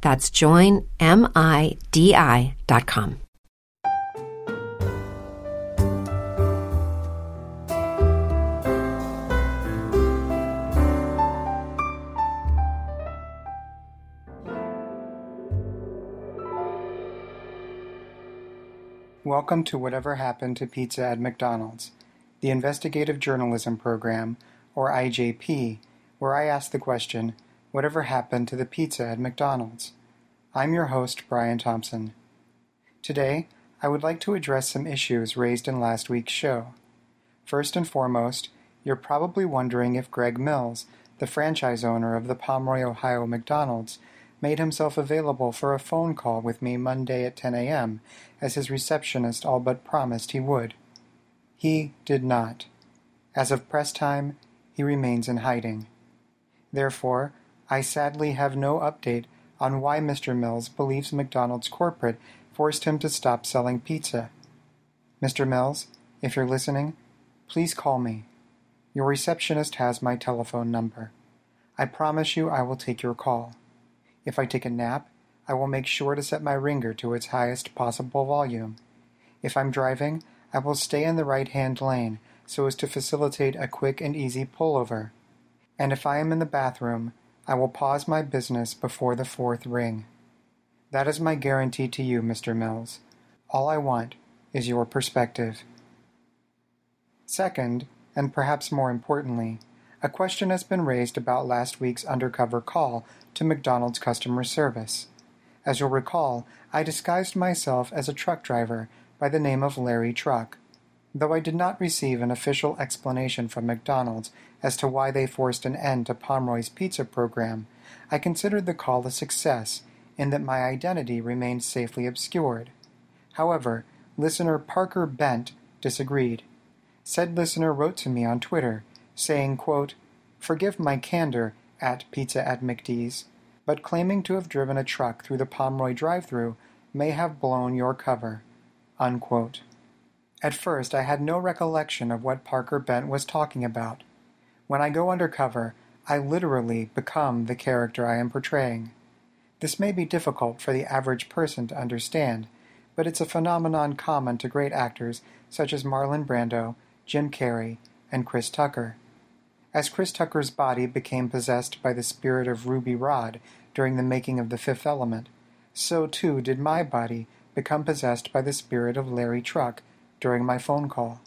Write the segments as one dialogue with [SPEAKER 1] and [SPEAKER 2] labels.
[SPEAKER 1] That's joinmidi.com.
[SPEAKER 2] Welcome to Whatever Happened to Pizza at McDonald's, the investigative journalism program, or IJP, where I ask the question, Whatever happened to the pizza at McDonald's? I'm your host, Brian Thompson. Today, I would like to address some issues raised in last week's show. First and foremost, you're probably wondering if Greg Mills, the franchise owner of the Pomeroy, Ohio McDonald's, made himself available for a phone call with me Monday at 10 a.m., as his receptionist all but promised he would. He did not. As of press time, he remains in hiding. Therefore, I sadly have no update on why Mr. Mills believes McDonald's corporate forced him to stop selling pizza. Mr. Mills, if you're listening, please call me. Your receptionist has my telephone number. I promise you I will take your call. If I take a nap, I will make sure to set my ringer to its highest possible volume. If I'm driving, I will stay in the right-hand lane so as to facilitate a quick and easy pullover. And if I am in the bathroom, I will pause my business before the fourth ring. That is my guarantee to you, Mr. Mills. All I want is your perspective. Second, and perhaps more importantly, a question has been raised about last week's undercover call to McDonald's customer service. As you'll recall, I disguised myself as a truck driver by the name of Larry Truck. Though I did not receive an official explanation from McDonald's as to why they forced an end to Pomeroy's pizza program, I considered the call a success in that my identity remained safely obscured. However, listener Parker Bent disagreed. Said listener wrote to me on Twitter, saying, quote, Forgive my candor at Pizza at McDee's, but claiming to have driven a truck through the Pomeroy drive-through may have blown your cover. Unquote. At first, I had no recollection of what Parker Bent was talking about. When I go undercover, I literally become the character I am portraying. This may be difficult for the average person to understand, but it's a phenomenon common to great actors such as Marlon Brando, Jim Carrey, and Chris Tucker. As Chris Tucker's body became possessed by the spirit of Ruby Rhod during the making of The Fifth Element, so too did my body become possessed by the spirit of Larry Truck during my phone call.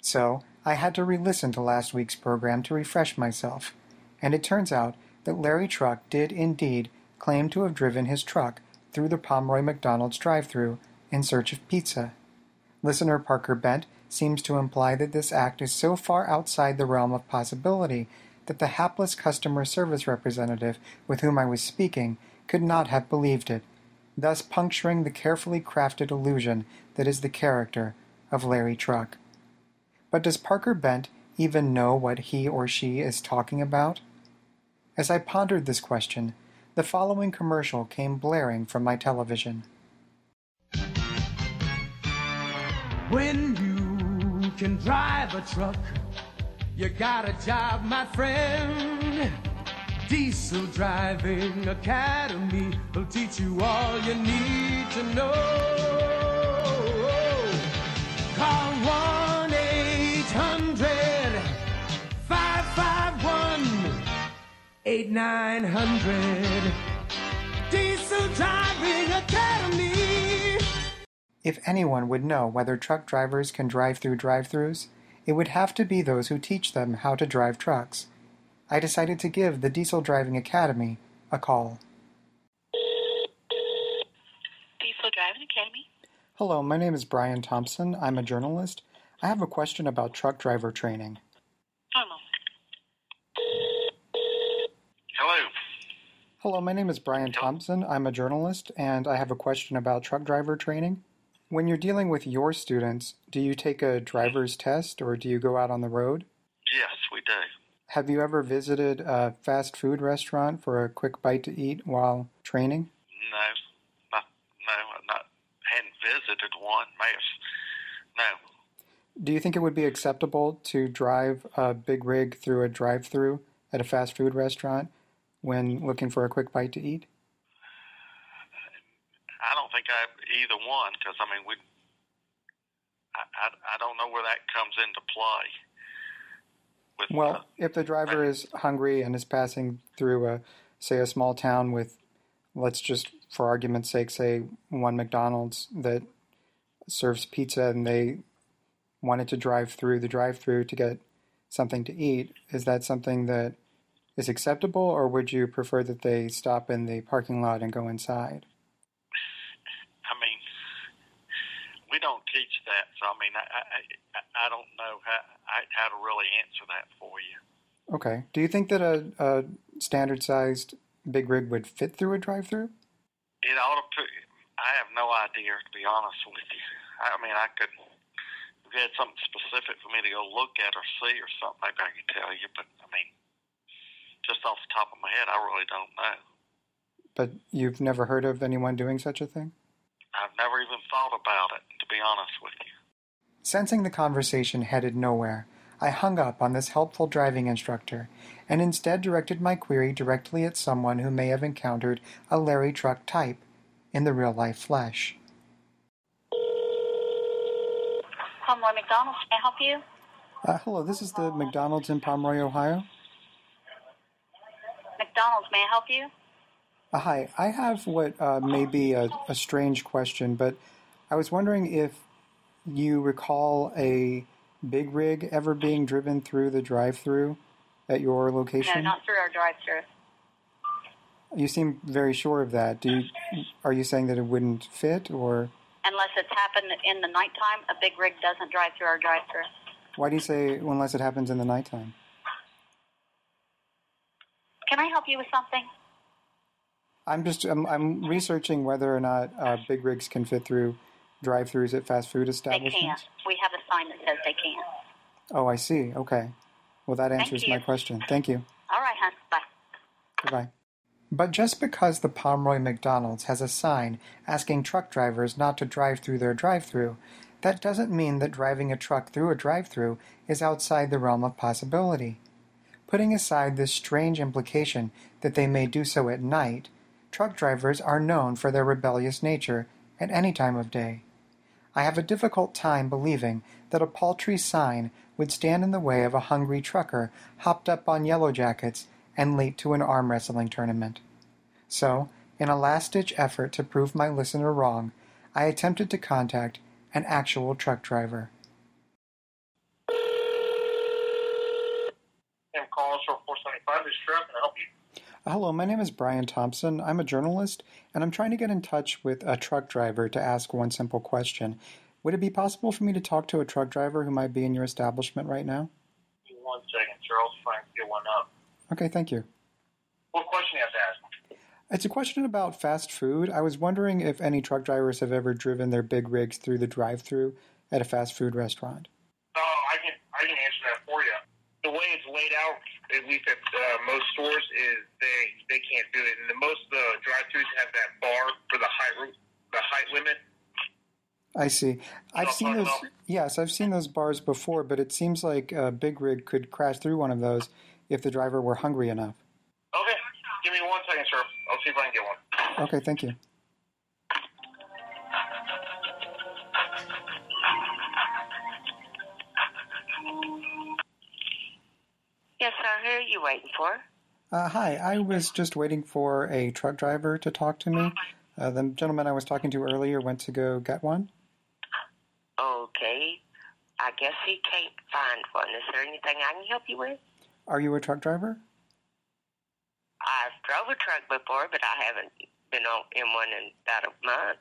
[SPEAKER 2] So, I had to re listen to last week's program to refresh myself, and it turns out that Larry Truck did indeed claim to have driven his truck through the Pomeroy McDonald's drive through in search of pizza. Listener Parker Bent seems to imply that this act is so far outside the realm of possibility that the hapless customer service representative with whom I was speaking could not have believed it, thus puncturing the carefully crafted illusion that is the character of Larry Truck. But does Parker Bent even know what he or she is talking about? As I pondered this question, the following commercial came blaring from my television.
[SPEAKER 3] When you can drive a truck, you got a job, my friend. Diesel Driving Academy will teach you all you need to know. 8900. Diesel Driving Academy.
[SPEAKER 2] If anyone would know whether truck drivers can drive through drive throughs, it would have to be those who teach them how to drive trucks. I decided to give the Diesel Driving Academy a call.
[SPEAKER 4] Diesel Driving Academy.
[SPEAKER 2] Hello, my name is Brian Thompson. I'm a journalist. I have a question about truck driver training.
[SPEAKER 4] One moment.
[SPEAKER 5] Hello.
[SPEAKER 2] Hello, my name is Brian Thompson. I'm a journalist, and I have a question about truck driver training. When you're dealing with your students, do you take a driver's test or do you go out on the road?
[SPEAKER 5] Yes, we do.
[SPEAKER 2] Have you ever visited a fast food restaurant for a quick bite to eat while training?
[SPEAKER 5] No, not, no, I not hadn't visited one. May have, no.
[SPEAKER 2] Do you think it would be acceptable to drive a big rig through a drive through at a fast food restaurant when looking for a quick bite to eat?
[SPEAKER 5] I don't think I either one because I mean we. I, I, I don't know where that comes into play. With,
[SPEAKER 2] Well,
[SPEAKER 5] uh,
[SPEAKER 2] if the driver is hungry and is passing through a, say, a small town with, let's just, for argument's sake, say one McDonald's that serves pizza and they wanted to drive through the drive-through to get something to eat, is that something that is acceptable, or would you prefer that they stop in the parking lot and go inside?
[SPEAKER 5] I mean, we don't teach that, so I mean, I I, I- don't know how I, how to really answer that for you.
[SPEAKER 2] Okay. Do you think that a, a standard-sized big rig would fit through a drive-through?
[SPEAKER 5] It ought to. I have no idea to be honest with you. I mean, I could. If you had something specific for me to go look at or see or something, maybe I could tell you. But I mean, just off the top of my head, I really don't know.
[SPEAKER 2] But you've never heard of anyone doing such a thing?
[SPEAKER 5] I've never even thought about it, to be honest with you.
[SPEAKER 2] Sensing the conversation headed nowhere, I hung up on this helpful driving instructor and instead directed my query directly at someone who may have encountered a Larry truck type in the real life flesh.
[SPEAKER 4] Homewood McDonald's, can I help you?
[SPEAKER 2] Uh, hello, this is the McDonald's in Pomeroy, Ohio.
[SPEAKER 4] McDonald's, may I help you?
[SPEAKER 2] Uh, hi, I have what uh, may be a, a strange question, but I was wondering if you recall a big rig ever being driven through the drive-through at your location?
[SPEAKER 4] No, not through our drive-through.
[SPEAKER 2] You seem very sure of that. Do you, are you saying that it wouldn't fit, or
[SPEAKER 4] Unless it's happened in the nighttime, a big rig doesn't drive through our drive-through.
[SPEAKER 2] why do you say unless it happens in the nighttime?
[SPEAKER 4] I help you with something?
[SPEAKER 2] I'm just I'm, I'm researching whether or not uh, big rigs can fit through drive-throughs at fast food establishments.
[SPEAKER 4] They can't. We have a sign that says they can't.
[SPEAKER 2] Oh, I see. Okay. Well, that answers my question. Thank you.
[SPEAKER 4] All right, hon. Bye.
[SPEAKER 2] Goodbye. But just because the Pomeroy McDonald's has a sign asking truck drivers not to drive through their drive-through, that doesn't mean that driving a truck through a drive-through is outside the realm of possibility. Putting aside this strange implication that they may do so at night, truck drivers are known for their rebellious nature at any time of day. I have a difficult time believing that a paltry sign would stand in the way of a hungry trucker hopped up on yellow jackets and late to an arm wrestling tournament. So, in a last ditch effort to prove my listener wrong, I attempted to contact an actual truck driver.
[SPEAKER 6] and calls for 475 is Trev. Can I help you?
[SPEAKER 2] Hello, my name is Brian Thompson. I'm a journalist, and I'm trying to get in touch with a truck driver to ask one simple question. Would it be possible for me to talk to a truck driver who might be in your establishment right now?
[SPEAKER 6] One second, sir. I'll try get one up.
[SPEAKER 2] Okay, thank you.
[SPEAKER 6] What question do you have to ask?
[SPEAKER 2] It's a question about fast food. I was wondering if any truck drivers have ever driven their big rigs through the drive-through at a fast food restaurant.
[SPEAKER 6] Oh, I can I can answer that for you. The way it's laid out, at least at uh, most stores, is they they can't do it. And the, most of the drive-throughs have that bar for the height the height limit.
[SPEAKER 2] I see. I've seen
[SPEAKER 6] uh,
[SPEAKER 2] those.
[SPEAKER 6] talking
[SPEAKER 2] Yes, I've seen those bars before, but it seems like a big rig could crash through one of those if the driver were hungry enough.
[SPEAKER 6] Okay, give me one second, sir. I'll see if I can get one.
[SPEAKER 2] Okay, thank you.
[SPEAKER 4] Are you waiting for?
[SPEAKER 2] Uh, hi, I was just waiting for a truck driver to talk to me. Uh, the gentleman I was talking to earlier went to go get one.
[SPEAKER 7] Okay. I guess he can't find one. Is there anything I can help you with?
[SPEAKER 2] Are you a truck driver?
[SPEAKER 7] I've drove a truck before, but I haven't been on, in one in about a month.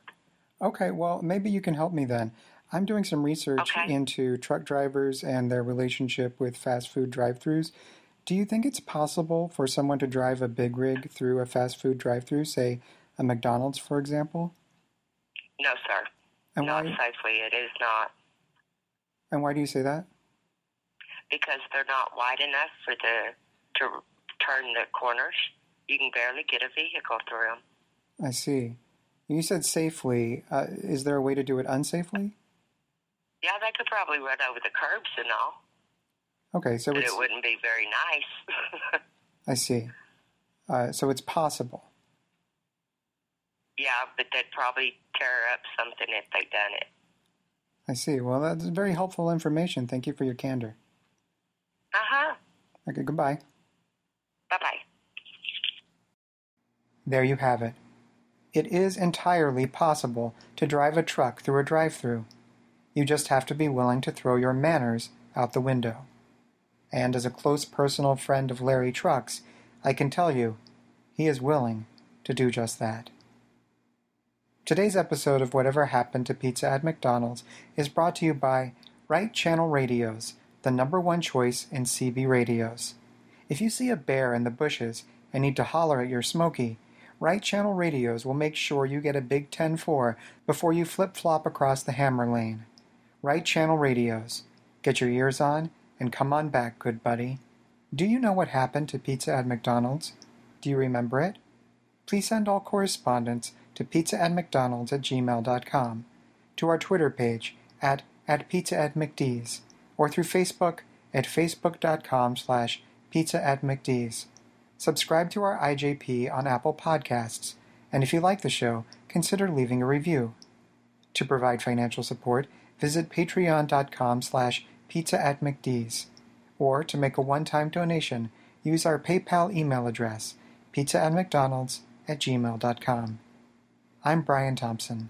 [SPEAKER 2] Okay, well, maybe you can help me then. I'm doing some research
[SPEAKER 7] Okay.
[SPEAKER 2] into truck drivers and their relationship with fast food drive throughs. Do you think it's possible for someone to drive a big rig through a fast food drive through, say a McDonald's, for example?
[SPEAKER 7] No, sir.
[SPEAKER 2] And
[SPEAKER 7] not
[SPEAKER 2] why,
[SPEAKER 7] safely. It is not
[SPEAKER 2] and why do you say that?
[SPEAKER 7] because they're not wide enough for the to turn the corners. You can barely get a vehicle through them.
[SPEAKER 2] I see. You said safely. Uh, is there a way to do it unsafely?
[SPEAKER 7] Yeah, they could probably run over the curbs and all,
[SPEAKER 2] Okay, so it's.
[SPEAKER 7] it wouldn't be very nice.
[SPEAKER 2] I see. Uh, so it's possible.
[SPEAKER 7] yeah, but they'd probably tear up something if they'd done it.
[SPEAKER 2] I see. Well, that's very helpful information. Thank you for your candor.
[SPEAKER 7] Uh huh.
[SPEAKER 2] Okay, goodbye.
[SPEAKER 7] Bye bye.
[SPEAKER 2] There you have it. It is entirely possible to drive a truck through a drive through. You just have to be willing to throw your manners out the window. And as a close personal friend of Larry Trucks, I can tell you, he is willing to do just that. Today's episode of Whatever Happened to Pizza at McDonald's is brought to you by Right Channel Radios, the number one choice in CB radios. If you see a bear in the bushes and need to holler at your Smoky, Right Channel Radios will make sure you get a Big 10-4 before you flip-flop across the hammer lane. Right Channel Radios. Get your ears on and come on back, good buddy. Do you know what happened to pizza at McDonald's? Do you remember it? Please send all correspondence to pizza at McDonald's at gmail.com, to our Twitter page at, at pizza at McDee's, or through Facebook at facebook.com slash pizza at McDee's. Subscribe to our IJP on Apple Podcasts, and if you like the show, consider leaving a review. To provide financial support, visit patreon.com slash pizza at McDee's. Or to make a one-time donation, use our PayPal email address, pizza at McDonald's at gmail.com. I'm Brian Thompson.